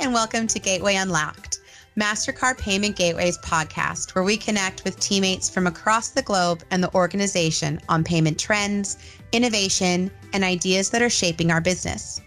And welcome to Gateway Unlocked, MasterCard Payment Gateway's podcast, where we connect with teammates from across the globe and the organization on payment trends, innovation, and ideas that are shaping our business.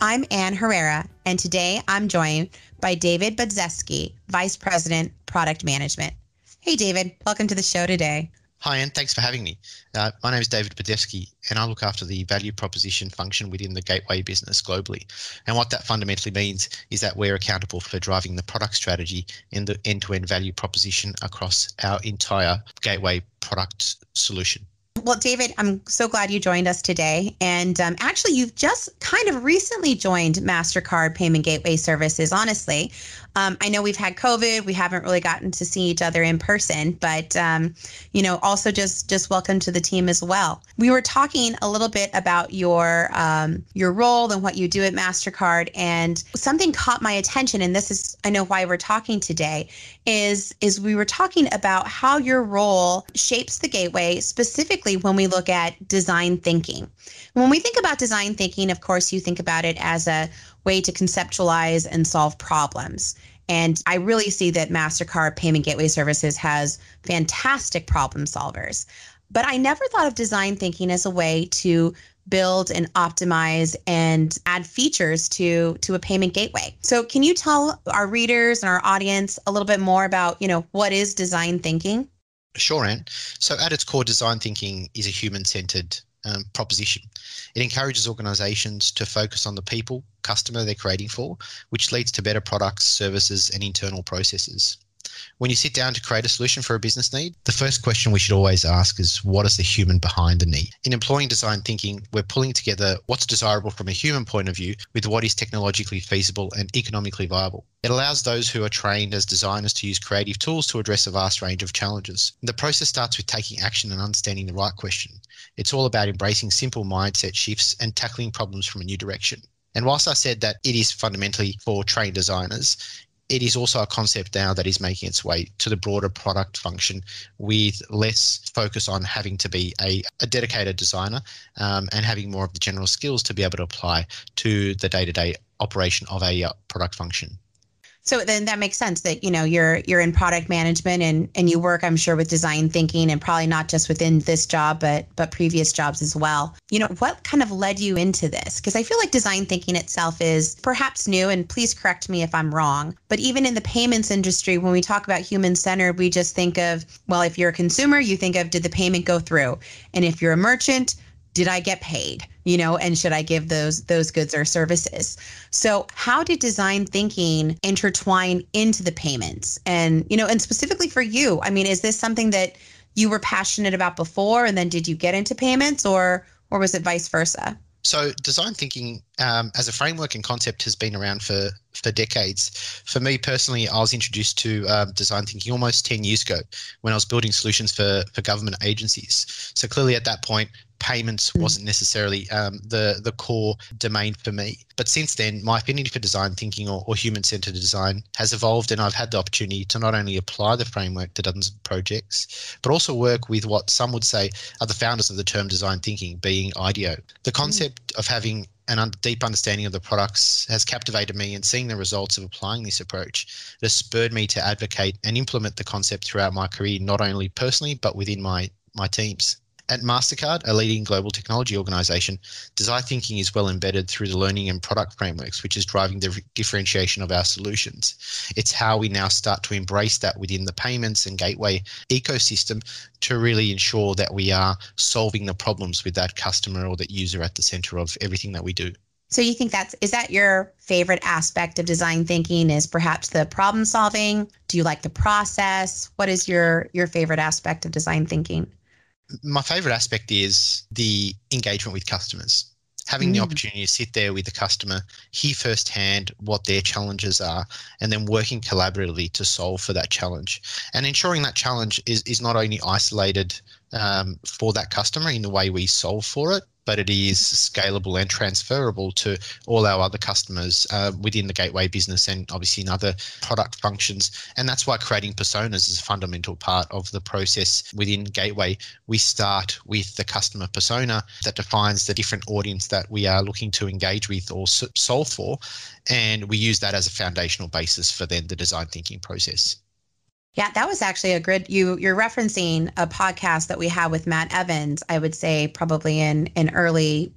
I'm Anne Herrera, and today I'm joined by David Budzeski, Vice President, Product Management. Hey, David, welcome to the show today. Hi, and thanks for having me. Uh, my name is David Podevsky, and I look after the value proposition function within the Gateway business globally. And what that fundamentally means is that we're accountable for driving the product strategy and the end to end value proposition across our entire Gateway product solution. Well, David, I'm so glad you joined us today. And um, actually, you've just kind of recently joined MasterCard Payment Gateway Services, honestly. Um, I know we've had COVID. We haven't really gotten to see each other in person, but um, you know, also just just welcome to the team as well. We were talking a little bit about your um, your role and what you do at Mastercard, and something caught my attention. And this is, I know why we're talking today. Is is we were talking about how your role shapes the gateway, specifically when we look at design thinking. When we think about design thinking, of course, you think about it as a way to conceptualize and solve problems. And I really see that MasterCard Payment Gateway Services has fantastic problem solvers. But I never thought of design thinking as a way to build and optimize and add features to to a payment gateway. So can you tell our readers and our audience a little bit more about, you know, what is design thinking? Sure, Anne. So at its core, design thinking is a human-centered um, proposition. It encourages organizations to focus on the people, customer they're creating for, which leads to better products, services, and internal processes. When you sit down to create a solution for a business need, the first question we should always ask is what is the human behind the need? In employing design thinking, we're pulling together what's desirable from a human point of view with what is technologically feasible and economically viable. It allows those who are trained as designers to use creative tools to address a vast range of challenges. The process starts with taking action and understanding the right question. It's all about embracing simple mindset shifts and tackling problems from a new direction. And whilst I said that it is fundamentally for trained designers, it is also a concept now that is making its way to the broader product function with less focus on having to be a, a dedicated designer um, and having more of the general skills to be able to apply to the day to day operation of a uh, product function. So then that makes sense that you know you're you're in product management and and you work I'm sure with design thinking and probably not just within this job but but previous jobs as well. You know, what kind of led you into this? Because I feel like design thinking itself is perhaps new and please correct me if I'm wrong, but even in the payments industry when we talk about human centered, we just think of well, if you're a consumer, you think of did the payment go through? And if you're a merchant, did I get paid? You know, and should I give those those goods or services? So, how did design thinking intertwine into the payments? And, you know, and specifically for you, I mean, is this something that you were passionate about before and then did you get into payments or or was it vice versa? So, design thinking um, as a framework and concept has been around for for decades. For me personally, I was introduced to um, design thinking almost ten years ago when I was building solutions for for government agencies. So clearly, at that point, payments mm. wasn't necessarily um, the the core domain for me. But since then, my affinity for design thinking or, or human centered design has evolved, and I've had the opportunity to not only apply the framework to dozens of projects, but also work with what some would say are the founders of the term design thinking, being IDEO. The mm. concept mm. of having an un- deep understanding of the products has captivated me, and seeing the results of applying this approach has spurred me to advocate and implement the concept throughout my career, not only personally but within my my teams. At MasterCard, a leading global technology organization, design thinking is well embedded through the learning and product frameworks, which is driving the differentiation of our solutions. It's how we now start to embrace that within the payments and gateway ecosystem to really ensure that we are solving the problems with that customer or that user at the center of everything that we do. So you think that's is that your favorite aspect of design thinking is perhaps the problem solving? Do you like the process? What is your your favorite aspect of design thinking? My favorite aspect is the engagement with customers having mm. the opportunity to sit there with the customer, hear firsthand what their challenges are, and then working collaboratively to solve for that challenge. And ensuring that challenge is, is not only isolated um, for that customer in the way we solve for it, but it is scalable and transferable to all our other customers uh, within the gateway business and obviously in other product functions. And that's why creating personas is a fundamental part of the process within Gateway. We start with the customer persona that defines the different audience that we are looking to engage with or solve for. And we use that as a foundational basis for then the design thinking process. Yeah, that was actually a good you you're referencing a podcast that we had with Matt Evans, I would say probably in in early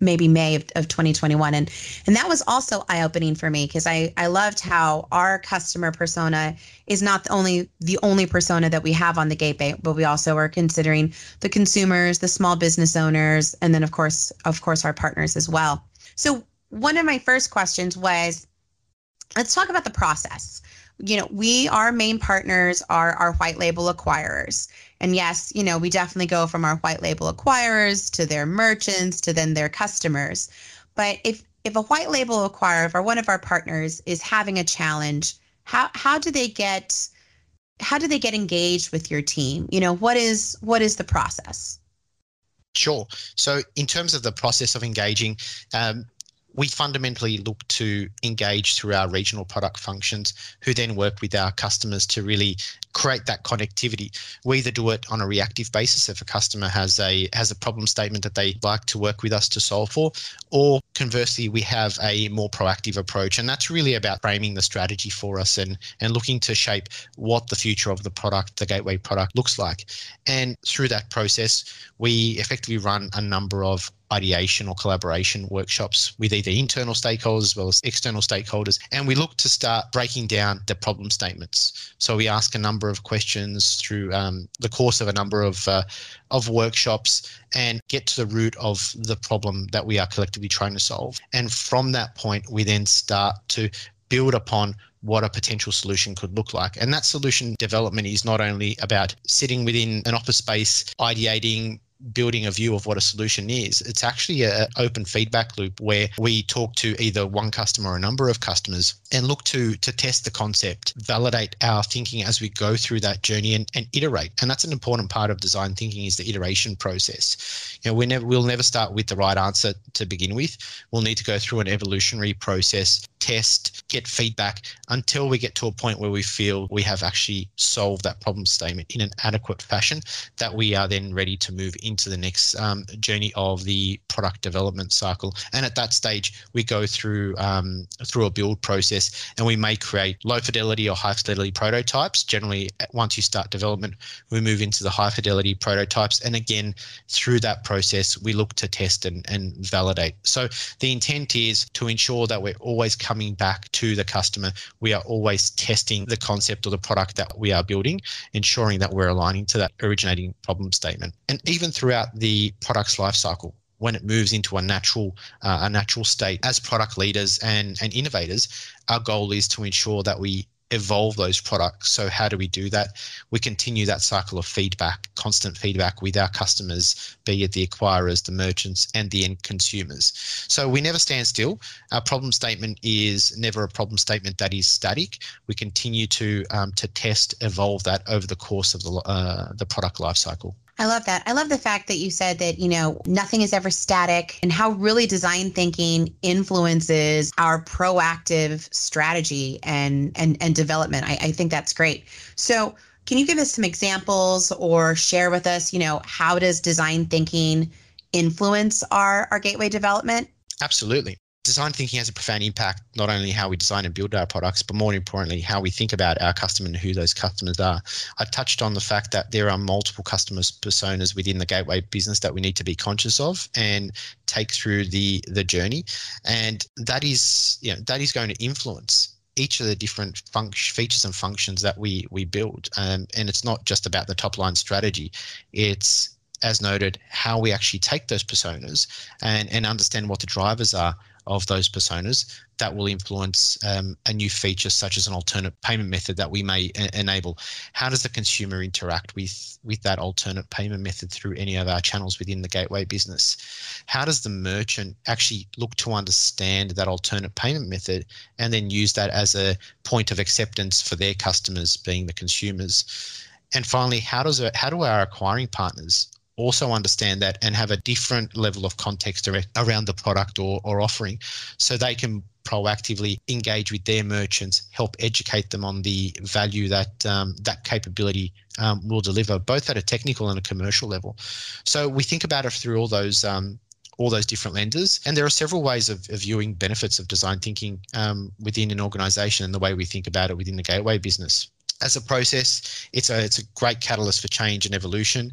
maybe May of, of 2021 and and that was also eye-opening for me because I I loved how our customer persona is not the only the only persona that we have on the gateway, but we also are considering the consumers, the small business owners, and then of course of course our partners as well. So one of my first questions was let's talk about the process you know, we, our main partners are our white label acquirers. And yes, you know, we definitely go from our white label acquirers to their merchants to then their customers. But if if a white label acquirer or one of our partners is having a challenge, how how do they get how do they get engaged with your team? You know, what is what is the process? Sure. So, in terms of the process of engaging, um, we fundamentally look to engage through our regional product functions who then work with our customers to really create that connectivity. We either do it on a reactive basis if a customer has a has a problem statement that they like to work with us to solve for, or conversely, we have a more proactive approach. And that's really about framing the strategy for us and and looking to shape what the future of the product, the gateway product looks like. And through that process, we effectively run a number of ideation or collaboration workshops with either internal stakeholders as well as external stakeholders. And we look to start breaking down the problem statements. So we ask a number of questions through um, the course of a number of, uh, of workshops and get to the root of the problem that we are collectively trying to solve. And from that point, we then start to build upon what a potential solution could look like. And that solution development is not only about sitting within an office space, ideating, building a view of what a solution is. It's actually an open feedback loop where we talk to either one customer or a number of customers and look to to test the concept, validate our thinking as we go through that journey and, and iterate. And that's an important part of design thinking is the iteration process. You know, we never we'll never start with the right answer to begin with. We'll need to go through an evolutionary process, test, get feedback until we get to a point where we feel we have actually solved that problem statement in an adequate fashion that we are then ready to move into the next um, journey of the product development cycle. And at that stage, we go through um, through a build process, and we may create low fidelity or high fidelity prototypes. Generally, once you start development, we move into the high fidelity prototypes, and again, through that process, we look to test and, and validate. So the intent is to ensure that we're always coming back to the customer. We are always testing the concept or the product that we are building, ensuring that we're aligning to that originating problem statement. And even throughout the product's lifecycle, when it moves into a natural uh, a natural state as product leaders and and innovators our goal is to ensure that we evolve those products. So, how do we do that? We continue that cycle of feedback, constant feedback with our customers, be it the acquirers, the merchants, and the end consumers. So, we never stand still. Our problem statement is never a problem statement that is static. We continue to um, to test, evolve that over the course of the uh, the product lifecycle. I love that. I love the fact that you said that, you know, nothing is ever static and how really design thinking influences our proactive strategy and and, and development. I, I think that's great. So can you give us some examples or share with us, you know, how does design thinking influence our, our gateway development? Absolutely design thinking has a profound impact not only how we design and build our products but more importantly how we think about our customer and who those customers are. I touched on the fact that there are multiple customers personas within the gateway business that we need to be conscious of and take through the the journey. And that is you know that is going to influence each of the different features and functions that we we build. Um, and it's not just about the top line strategy. It's as noted, how we actually take those personas and, and understand what the drivers are of those personas that will influence um, a new feature such as an alternate payment method that we may a- enable. How does the consumer interact with with that alternate payment method through any of our channels within the gateway business? How does the merchant actually look to understand that alternate payment method and then use that as a point of acceptance for their customers being the consumers? And finally how does it, how do our acquiring partners also understand that and have a different level of context around the product or, or offering so they can proactively engage with their merchants, help educate them on the value that um, that capability um, will deliver, both at a technical and a commercial level. So we think about it through all those um, all those different lenses, and there are several ways of, of viewing benefits of design thinking um, within an organisation and the way we think about it within the gateway business. As a process, it's a it's a great catalyst for change and evolution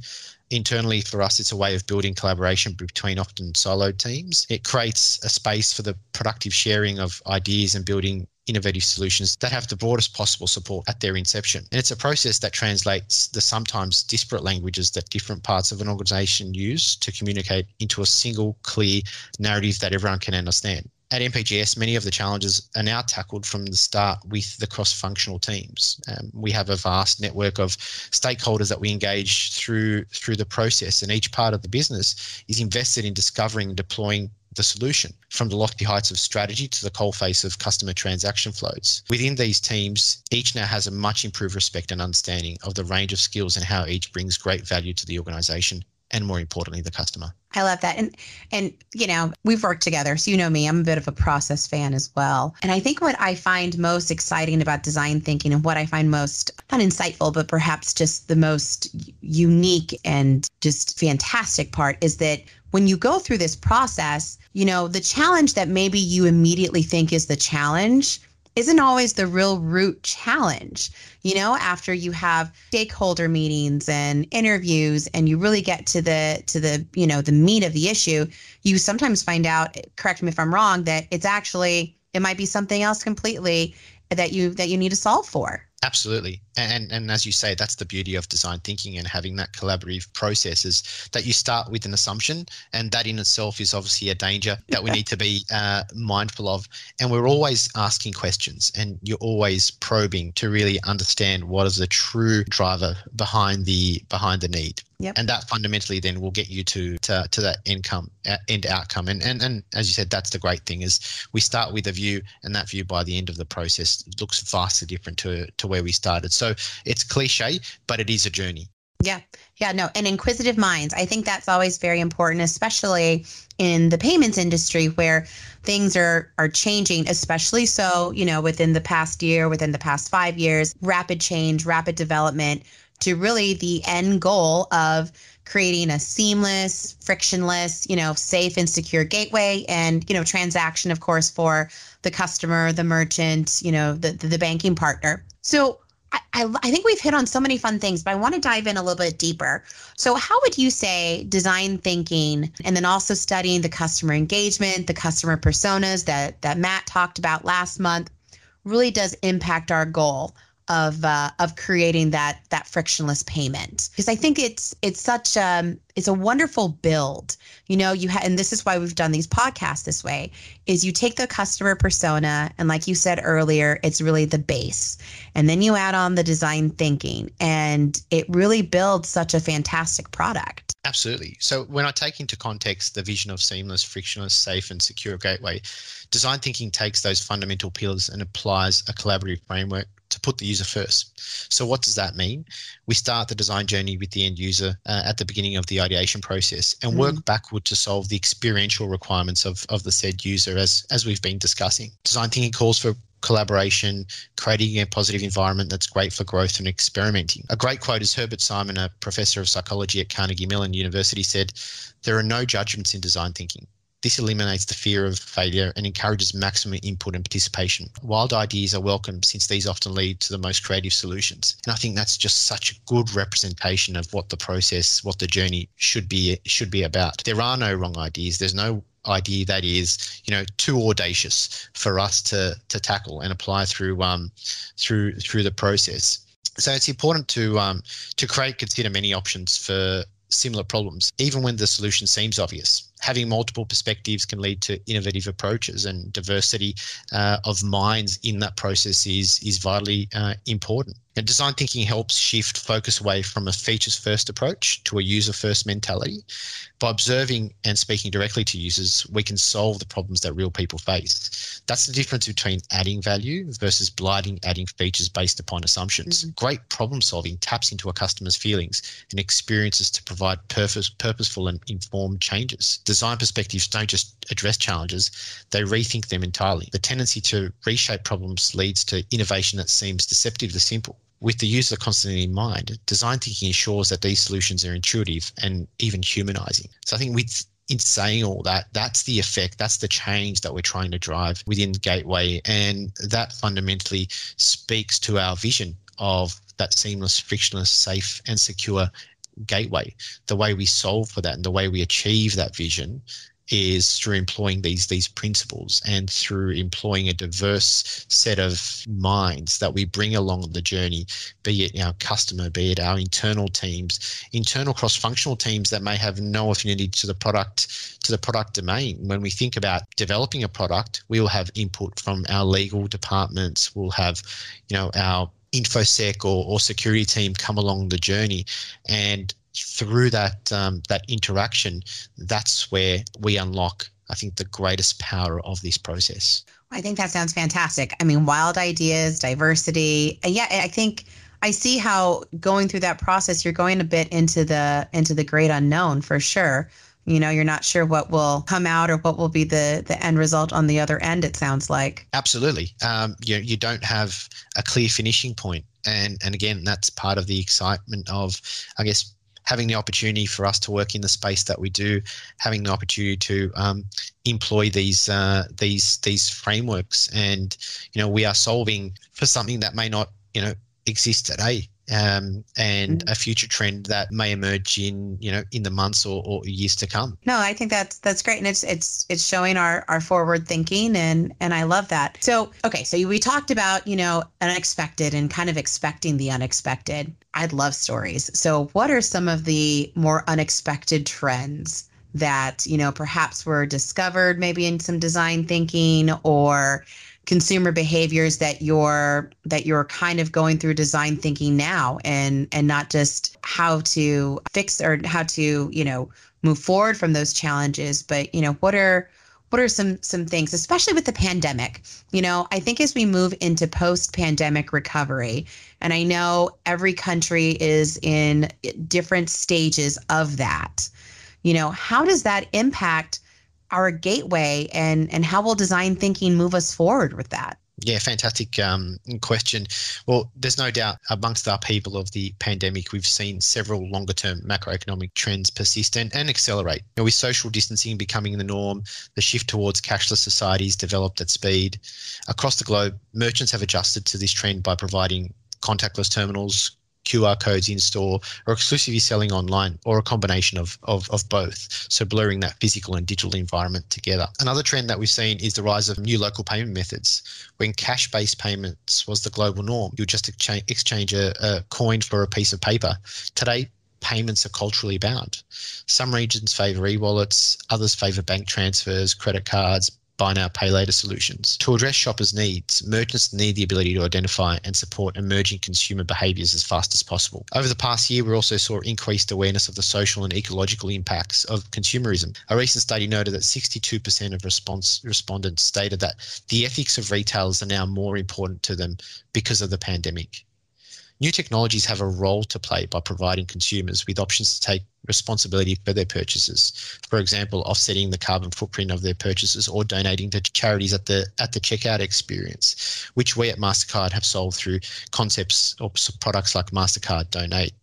internally for us it's a way of building collaboration between often siloed teams. It creates a space for the productive sharing of ideas and building innovative solutions that have the broadest possible support at their inception. And it's a process that translates the sometimes disparate languages that different parts of an organization use to communicate into a single clear narrative that everyone can understand at MPGS, many of the challenges are now tackled from the start with the cross-functional teams. Um, we have a vast network of stakeholders that we engage through through the process, and each part of the business is invested in discovering and deploying the solution from the lofty heights of strategy to the coalface of customer transaction flows. Within these teams, each now has a much improved respect and understanding of the range of skills and how each brings great value to the organization and more importantly the customer. I love that. And and you know, we've worked together, so you know me, I'm a bit of a process fan as well. And I think what I find most exciting about design thinking and what I find most not insightful, but perhaps just the most unique and just fantastic part is that when you go through this process, you know, the challenge that maybe you immediately think is the challenge isn't always the real root challenge. You know, after you have stakeholder meetings and interviews and you really get to the to the, you know, the meat of the issue, you sometimes find out, correct me if I'm wrong, that it's actually it might be something else completely that you that you need to solve for. Absolutely. And, and as you say, that's the beauty of design thinking and having that collaborative process is that you start with an assumption, and that in itself is obviously a danger that we need to be uh, mindful of. And we're always asking questions, and you're always probing to really understand what is the true driver behind the behind the need. Yep. And that fundamentally then will get you to to, to that income uh, end outcome. And, and and as you said, that's the great thing is we start with a view, and that view by the end of the process looks vastly different to to where we started. So it's cliche, but it is a journey. Yeah. Yeah. No. And inquisitive minds. I think that's always very important, especially in the payments industry where things are are changing, especially so, you know, within the past year, within the past five years, rapid change, rapid development to really the end goal of creating a seamless, frictionless, you know, safe and secure gateway and, you know, transaction, of course, for the customer, the merchant, you know, the, the, the banking partner. So I, I, think we've hit on so many fun things, but I want to dive in a little bit deeper. So, how would you say design thinking and then also studying the customer engagement, the customer personas that, that Matt talked about last month really does impact our goal of uh, of creating that that frictionless payment because I think it's it's such um it's a wonderful build. You know, you and this is why we've done these podcasts this way is you take the customer persona and like you said earlier, it's really the base. And then you add on the design thinking and it really builds such a fantastic product. Absolutely. So when I take into context the vision of seamless, frictionless, safe and secure gateway, design thinking takes those fundamental pillars and applies a collaborative framework to put the user first. So, what does that mean? We start the design journey with the end user uh, at the beginning of the ideation process and mm. work backward to solve the experiential requirements of, of the said user, as, as we've been discussing. Design thinking calls for collaboration, creating a positive environment that's great for growth and experimenting. A great quote is Herbert Simon, a professor of psychology at Carnegie Mellon University, said, There are no judgments in design thinking. This eliminates the fear of failure and encourages maximum input and participation. Wild ideas are welcome since these often lead to the most creative solutions. And I think that's just such a good representation of what the process, what the journey should be should be about. There are no wrong ideas. There's no idea that is you know too audacious for us to to tackle and apply through um through through the process so it's important to um to create consider many options for similar problems, even when the solution seems obvious. Having multiple perspectives can lead to innovative approaches, and diversity uh, of minds in that process is is vitally uh, important. And design thinking helps shift focus away from a features first approach to a user first mentality. By observing and speaking directly to users, we can solve the problems that real people face. That's the difference between adding value versus blinding adding features based upon assumptions. Mm-hmm. Great problem solving taps into a customer's feelings and experiences to provide purpose, purposeful and informed changes. Design perspectives don't just address challenges, they rethink them entirely. The tendency to reshape problems leads to innovation that seems deceptively simple with the user constantly in mind, design thinking ensures that these solutions are intuitive and even humanizing. So I think with in saying all that, that's the effect, that's the change that we're trying to drive within Gateway. And that fundamentally speaks to our vision of that seamless, frictionless, safe, and secure gateway. The way we solve for that and the way we achieve that vision is through employing these these principles and through employing a diverse set of minds that we bring along the journey be it our customer be it our internal teams internal cross-functional teams that may have no affinity to the product to the product domain. When we think about developing a product we will have input from our legal departments we'll have you know our infosec or, or security team come along the journey. And through that um, that interaction, that's where we unlock, I think, the greatest power of this process. I think that sounds fantastic. I mean, wild ideas, diversity, and yeah, I think I see how going through that process, you're going a bit into the into the great unknown for sure. You know, you're not sure what will come out or what will be the the end result on the other end. It sounds like absolutely. Um, you you don't have a clear finishing point, and and again, that's part of the excitement of, I guess, having the opportunity for us to work in the space that we do, having the opportunity to um, employ these uh, these these frameworks, and you know we are solving for something that may not you know exist today. Um, and mm-hmm. a future trend that may emerge in you know in the months or, or years to come. No, I think that's that's great, and it's it's it's showing our our forward thinking, and and I love that. So okay, so we talked about you know unexpected and kind of expecting the unexpected. I'd love stories. So, what are some of the more unexpected trends that, you know, perhaps were discovered maybe in some design thinking or consumer behaviors that you're that you're kind of going through design thinking now and and not just how to fix or how to, you know, move forward from those challenges, but, you know, what are what are some some things especially with the pandemic? You know i think as we move into post pandemic recovery and i know every country is in different stages of that you know how does that impact our gateway and and how will design thinking move us forward with that yeah, fantastic um, question. Well, there's no doubt amongst our people of the pandemic, we've seen several longer term macroeconomic trends persist and, and accelerate. You know, with social distancing becoming the norm, the shift towards cashless societies developed at speed. Across the globe, merchants have adjusted to this trend by providing contactless terminals, QR codes in store or exclusively selling online or a combination of, of, of both. So blurring that physical and digital environment together. Another trend that we've seen is the rise of new local payment methods. When cash based payments was the global norm, you would just exchange, exchange a, a coin for a piece of paper. Today, payments are culturally bound. Some regions favor e wallets, others favor bank transfers, credit cards, buy now, pay later solutions. To address shoppers' needs, merchants need the ability to identify and support emerging consumer behaviours as fast as possible. Over the past year, we also saw increased awareness of the social and ecological impacts of consumerism. A recent study noted that 62% of response, respondents stated that the ethics of retailers are now more important to them because of the pandemic. New technologies have a role to play by providing consumers with options to take responsibility for their purchases. For example, offsetting the carbon footprint of their purchases or donating to charities at the at the checkout experience, which we at Mastercard have solved through concepts or products like Mastercard Donate.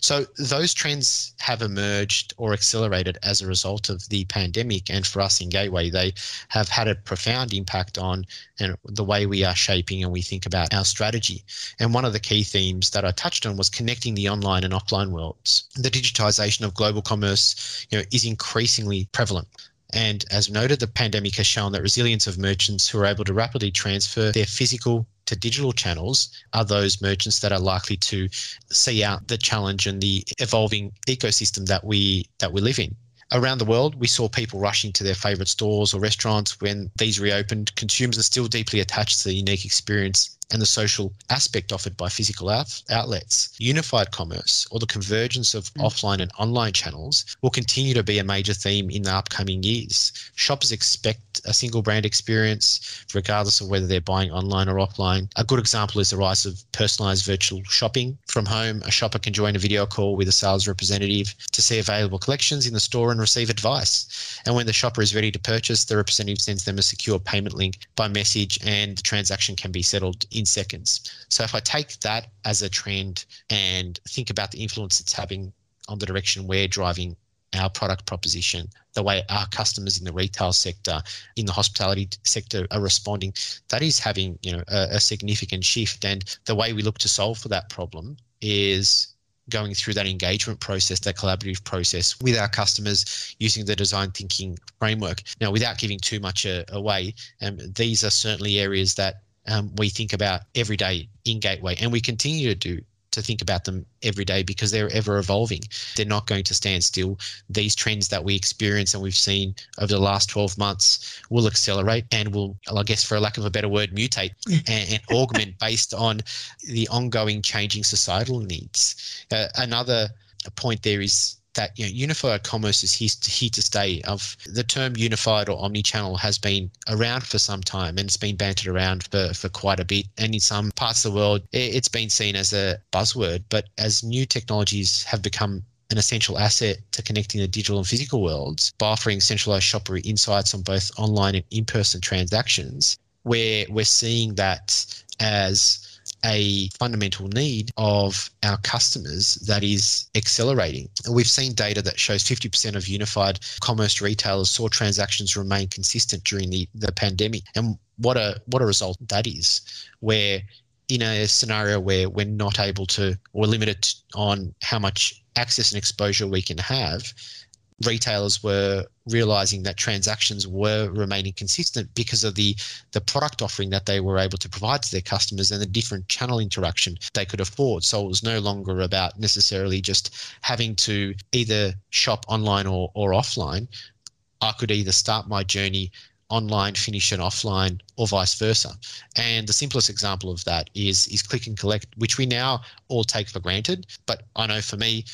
So those trends have emerged or accelerated as a result of the pandemic, and for us in Gateway, they have had a profound impact on know, the way we are shaping and we think about our strategy. And one of the key themes that I touched on was connecting the online and offline worlds. The digitization of global commerce, you know, is increasingly prevalent. And as noted, the pandemic has shown that resilience of merchants who are able to rapidly transfer their physical to digital channels are those merchants that are likely to see out the challenge and the evolving ecosystem that we that we live in. Around the world, we saw people rushing to their favorite stores or restaurants when these reopened. Consumers are still deeply attached to the unique experience and the social aspect offered by physical out- outlets. Unified commerce, or the convergence of mm. offline and online channels, will continue to be a major theme in the upcoming years. Shoppers expect a single brand experience, regardless of whether they're buying online or offline. A good example is the rise of personalized virtual shopping. From home, a shopper can join a video call with a sales representative to see available collections in the store and receive advice. And when the shopper is ready to purchase, the representative sends them a secure payment link by message and the transaction can be settled in seconds. So if I take that as a trend and think about the influence it's having on the direction we're driving our product proposition, the way our customers in the retail sector, in the hospitality sector are responding, that is having you know a, a significant shift. And the way we look to solve for that problem is going through that engagement process, that collaborative process with our customers using the design thinking framework. Now, without giving too much uh, away, um, these are certainly areas that um, we think about every day in Gateway, and we continue to do to think about them every day because they're ever evolving. They're not going to stand still. These trends that we experience and we've seen over the last 12 months will accelerate and will, I guess, for a lack of a better word, mutate and, and augment based on the ongoing changing societal needs. Uh, another point there is that you know, unified commerce is here to, stay. Of the term unified or omni-channel has been around for some time and it's been bantered around for, for quite a bit. And in some parts of the world, it's been seen as a buzzword. But as new technologies have become an essential asset to connecting the digital and physical worlds by offering centralized shopper insights on both online and in-person transactions, where we're seeing that as a fundamental need of our customers that is accelerating. We've seen data that shows 50% of unified commerce retailers saw transactions remain consistent during the, the pandemic. And what a what a result that is, where in a scenario where we're not able to or limited on how much access and exposure we can have, retailers were realizing that transactions were remaining consistent because of the the product offering that they were able to provide to their customers and the different channel interaction they could afford. So it was no longer about necessarily just having to either shop online or, or offline. I could either start my journey online finish it offline or vice versa. And the simplest example of that is is click and collect which we now all take for granted. But i know for me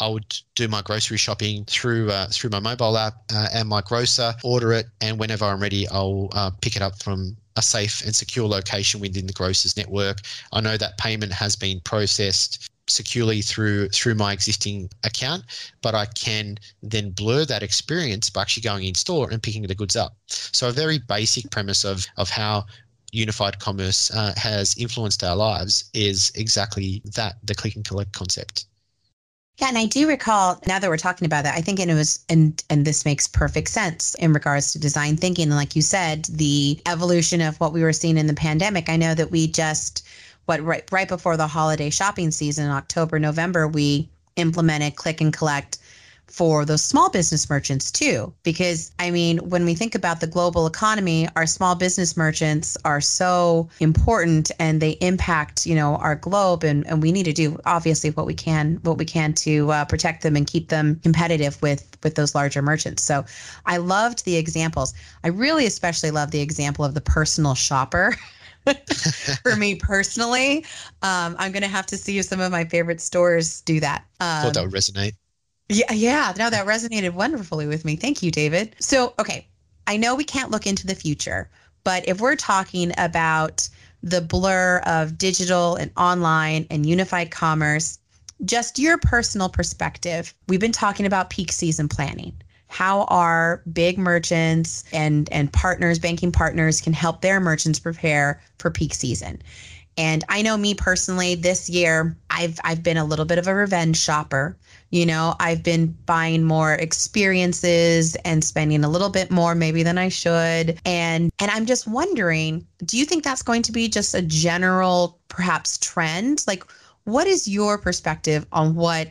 I would do my grocery shopping through uh, through my mobile app uh, and my grocer, order it, and whenever I'm ready, I'll uh, pick it up from a safe and secure location within the grocer's network. I know that payment has been processed securely through through my existing account, but I can then blur that experience by actually going in store and picking the goods up. So a very basic premise of of how unified commerce uh, has influenced our lives is exactly that the click and collect concept. Yeah, and I do recall now that we're talking about that, I think and it was and and this makes perfect sense in regards to design thinking. And like you said, the evolution of what we were seeing in the pandemic. I know that we just what right right before the holiday shopping season, October, November, we implemented click and collect for those small business merchants too. Because, I mean, when we think about the global economy, our small business merchants are so important and they impact, you know, our globe. And, and we need to do obviously what we can, what we can to uh, protect them and keep them competitive with, with those larger merchants. So I loved the examples. I really especially love the example of the personal shopper. for me personally. Um, I'm going to have to see if some of my favorite stores do that. Um, that would resonate. Yeah, yeah. No, that resonated wonderfully with me. Thank you, David. So, okay, I know we can't look into the future, but if we're talking about the blur of digital and online and unified commerce, just your personal perspective, we've been talking about peak season planning. How our big merchants and and partners, banking partners can help their merchants prepare for peak season. And I know me personally, this year I've I've been a little bit of a revenge shopper. You know, I've been buying more experiences and spending a little bit more maybe than I should. And and I'm just wondering, do you think that's going to be just a general perhaps trend? Like what is your perspective on what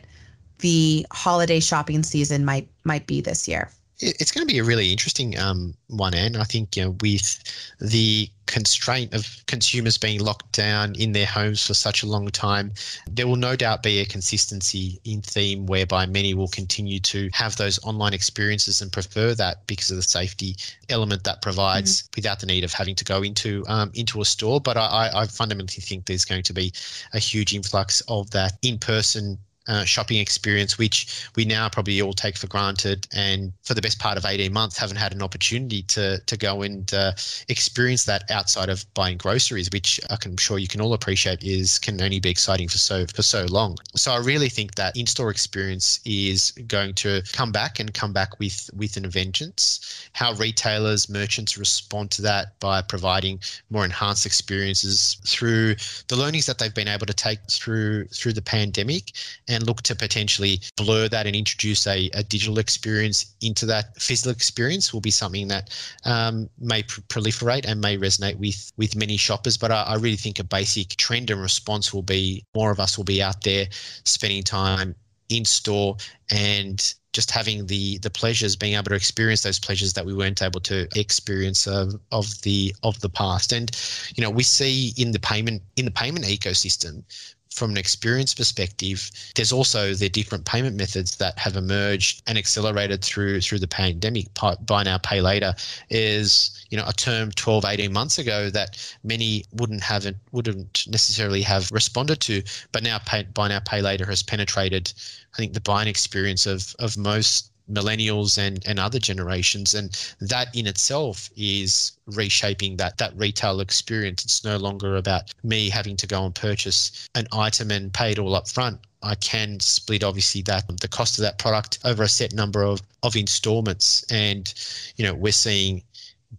the holiday shopping season might might be this year? It's going to be a really interesting um, one, and I think you know, with the constraint of consumers being locked down in their homes for such a long time, there will no doubt be a consistency in theme whereby many will continue to have those online experiences and prefer that because of the safety element that provides mm-hmm. without the need of having to go into um, into a store. But I, I fundamentally think there's going to be a huge influx of that in-person uh, shopping experience, which we now probably all take for granted, and for the best part of 18 months haven't had an opportunity to to go and uh, experience that outside of buying groceries, which I'm sure you can all appreciate is can only be exciting for so for so long. So I really think that in-store experience is going to come back and come back with with an vengeance. How retailers, merchants respond to that by providing more enhanced experiences through the learnings that they've been able to take through through the pandemic and look to potentially blur that and introduce a, a digital experience into that physical experience will be something that um, may pr- proliferate and may resonate with with many shoppers. But I, I really think a basic trend and response will be more of us will be out there spending time in store and just having the the pleasures being able to experience those pleasures that we weren't able to experience of, of the of the past and you know we see in the payment in the payment ecosystem from an experience perspective, there's also the different payment methods that have emerged and accelerated through through the pandemic. Buy now, pay later is you know a term 12, 18 months ago that many wouldn't have wouldn't necessarily have responded to, but now pay, buy now, pay later has penetrated. I think the buying experience of of most millennials and, and other generations. And that in itself is reshaping that that retail experience. It's no longer about me having to go and purchase an item and pay it all up front. I can split obviously that the cost of that product over a set number of, of installments. And, you know, we're seeing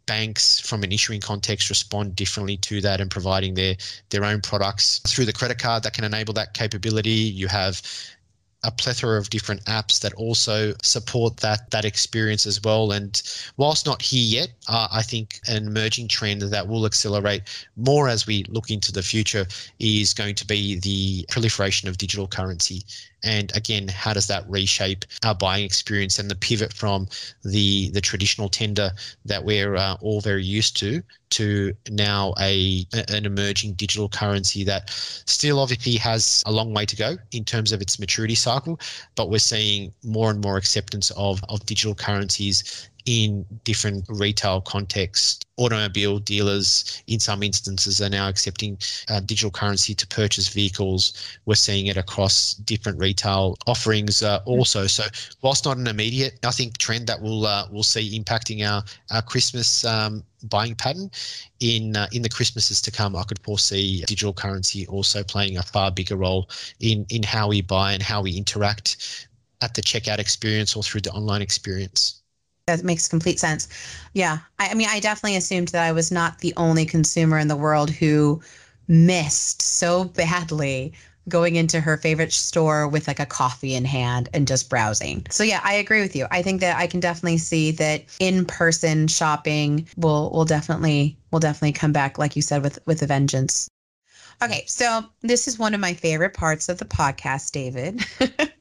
banks from an issuing context respond differently to that and providing their their own products through the credit card that can enable that capability you have a plethora of different apps that also support that that experience as well. And whilst not here yet, uh, I think an emerging trend that will accelerate more as we look into the future is going to be the proliferation of digital currency. And again, how does that reshape our buying experience and the pivot from the the traditional tender that we're uh, all very used to to now a an emerging digital currency that still obviously has a long way to go in terms of its maturity cycle, but we're seeing more and more acceptance of of digital currencies in different retail contexts. Automobile dealers, in some instances, are now accepting uh, digital currency to purchase vehicles. We're seeing it across different retail offerings uh, also. So, whilst not an immediate, I think trend that we'll uh, we'll see impacting our our Christmas um, buying pattern in uh, in the Christmases to come, I could foresee digital currency also playing a far bigger role in in how we buy and how we interact at the checkout experience or through the online experience. That makes complete sense. Yeah. I, I mean, I definitely assumed that I was not the only consumer in the world who missed so badly going into her favorite store with like a coffee in hand and just browsing. So yeah, I agree with you. I think that I can definitely see that in-person shopping will will definitely will definitely come back like you said with with a vengeance. Okay, so this is one of my favorite parts of the podcast, David.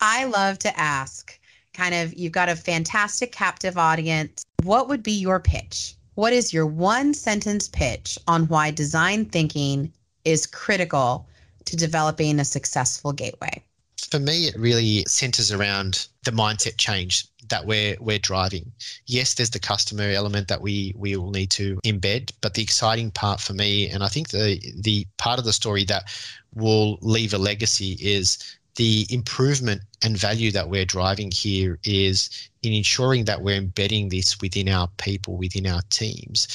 I love to ask kind of you've got a fantastic captive audience. What would be your pitch? What is your one sentence pitch on why design thinking is critical to developing a successful gateway? For me, it really centers around the mindset change that we're we're driving. Yes, there's the customer element that we we will need to embed, but the exciting part for me, and I think the the part of the story that will leave a legacy is the improvement and value that we're driving here is in ensuring that we're embedding this within our people, within our teams,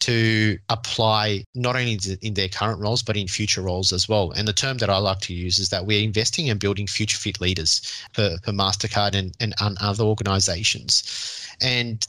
to apply not only in their current roles, but in future roles as well. And the term that I like to use is that we're investing and building future fit leaders for, for MasterCard and, and other organizations. And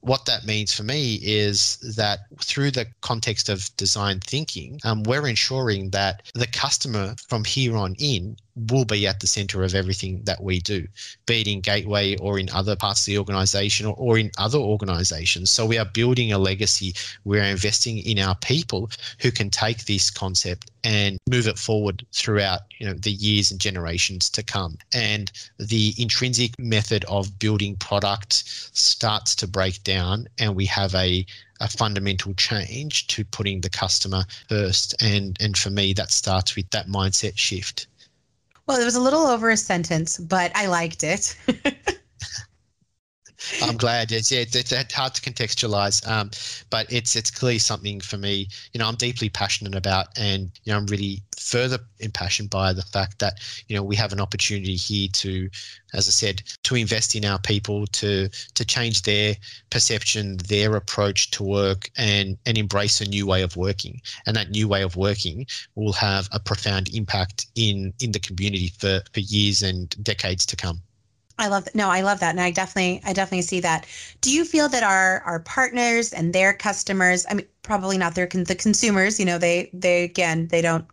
what that means for me is that through the context of design thinking, um, we're ensuring that the customer from here on in will be at the center of everything that we do, be it in Gateway or in other parts of the organization or, or in other organizations. So we are building a legacy. We're investing in our people who can take this concept and move it forward throughout you know the years and generations to come and the intrinsic method of building product starts to break down and we have a a fundamental change to putting the customer first and and for me that starts with that mindset shift well it was a little over a sentence but i liked it I'm glad. It's yeah, it's, it's hard to contextualize, um, but it's it's clearly something for me. You know, I'm deeply passionate about, and you know, I'm really further impassioned by the fact that you know we have an opportunity here to, as I said, to invest in our people, to to change their perception, their approach to work, and and embrace a new way of working. And that new way of working will have a profound impact in in the community for for years and decades to come. I love that. No, I love that. And I definitely, I definitely see that. Do you feel that our, our partners and their customers, I mean, probably not their, the consumers, you know, they, they, again, they don't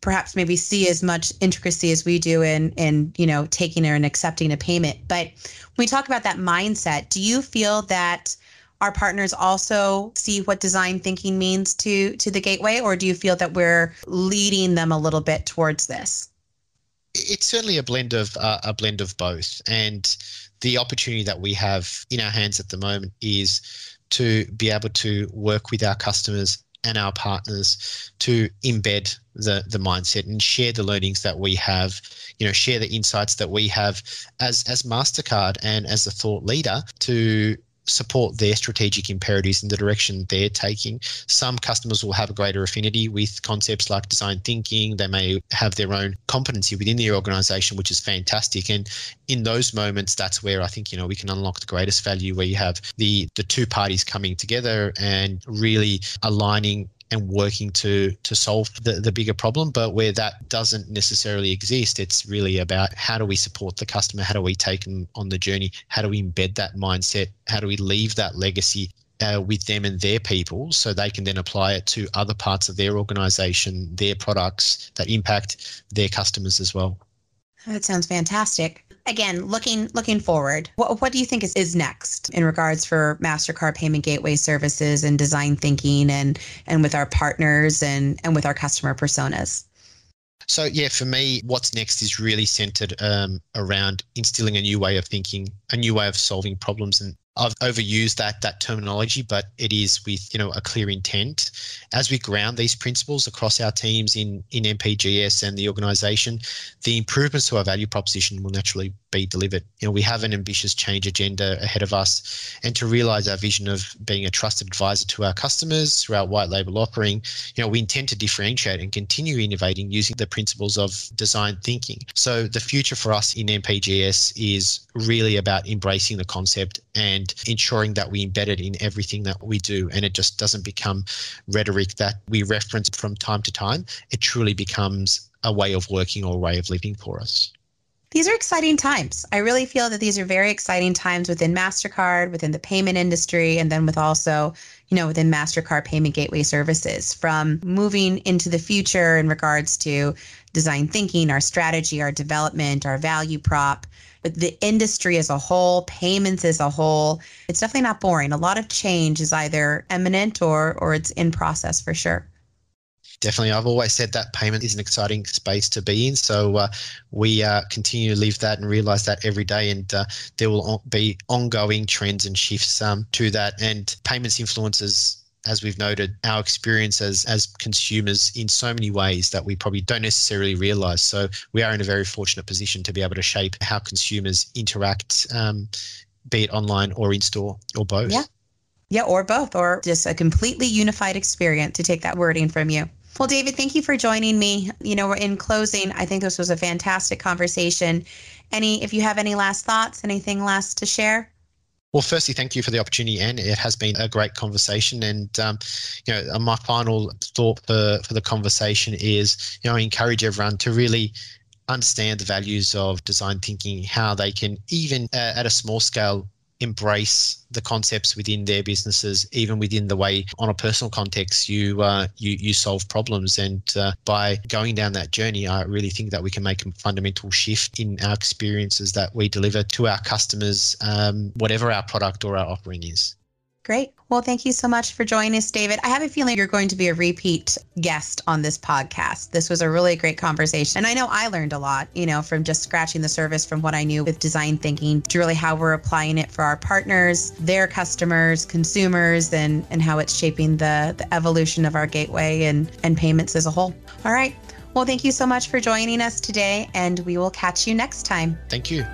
perhaps maybe see as much intricacy as we do in, in, you know, taking or and accepting a payment. But when we talk about that mindset, do you feel that our partners also see what design thinking means to, to the gateway, or do you feel that we're leading them a little bit towards this? It's certainly a blend of uh, a blend of both. And the opportunity that we have in our hands at the moment is to be able to work with our customers and our partners to embed the the mindset and share the learnings that we have you know share the insights that we have as as mastercard and as a thought leader to support their strategic imperatives in the direction they're taking. Some customers will have a greater affinity with concepts like design thinking. They may have their own competency within the organization, which is fantastic. And in those moments, that's where I think, you know, we can unlock the greatest value where you have the the two parties coming together and really aligning and working to to solve the, the bigger problem. But where that doesn't necessarily exist, it's really about how do we support the customer? How do we take them on the journey? How do we embed that mindset? How do we leave that legacy uh, with them and their people so they can then apply it to other parts of their organization, their products that impact their customers as well? That sounds fantastic again, looking looking forward, what, what do you think is, is next in regards for Mastercard payment gateway services and design thinking and and with our partners and and with our customer personas? So yeah, for me, what's next is really centered um, around instilling a new way of thinking, a new way of solving problems, and I've overused that that terminology, but it is with you know a clear intent. As we ground these principles across our teams in in MPGS and the organisation, the improvements to our value proposition will naturally be delivered. You know, we have an ambitious change agenda ahead of us, and to realise our vision of being a trusted advisor to our customers through our white label offering, you know, we intend to differentiate and continue innovating using the principles of design thinking. So the future for us in MPGS is really about embracing the concept and ensuring that we embed it in everything that we do. And it just doesn't become rhetoric that we reference from time to time. It truly becomes a way of working or a way of living for us. These are exciting times. I really feel that these are very exciting times within MasterCard, within the payment industry, and then with also, you know, within MasterCard payment gateway services. From moving into the future in regards to design thinking, our strategy, our development, our value prop, but the industry as a whole, payments as a whole, it's definitely not boring. A lot of change is either imminent or or it's in process for sure. Definitely, I've always said that payment is an exciting space to be in. So uh, we uh, continue to live that and realize that every day, and uh, there will be ongoing trends and shifts um, to that. And payments influences as we've noted, our experience as, as consumers in so many ways that we probably don't necessarily realize. So we are in a very fortunate position to be able to shape how consumers interact, um, be it online or in store or both. Yeah. Yeah, or both, or just a completely unified experience to take that wording from you. Well, David, thank you for joining me. You know, in closing, I think this was a fantastic conversation. Any, if you have any last thoughts, anything last to share? Well, firstly, thank you for the opportunity, and it has been a great conversation. And um, you know, uh, my final thought for, for the conversation is, you know, I encourage everyone to really understand the values of design thinking, how they can even uh, at a small scale embrace the concepts within their businesses, even within the way, on a personal context, you uh, you you solve problems. And uh, by going down that journey, I really think that we can make a fundamental shift in our experiences that we deliver to our customers, um, whatever our product or our offering is. Great. Well, thank you so much for joining us, David. I have a feeling you're going to be a repeat guest on this podcast. This was a really great conversation. And I know I learned a lot, you know, from just scratching the surface from what I knew with design thinking to really how we're applying it for our partners, their customers, consumers, and, and how it's shaping the, the evolution of our gateway and, and payments as a whole. All right. Well, thank you so much for joining us today, and we will catch you next time. Thank you.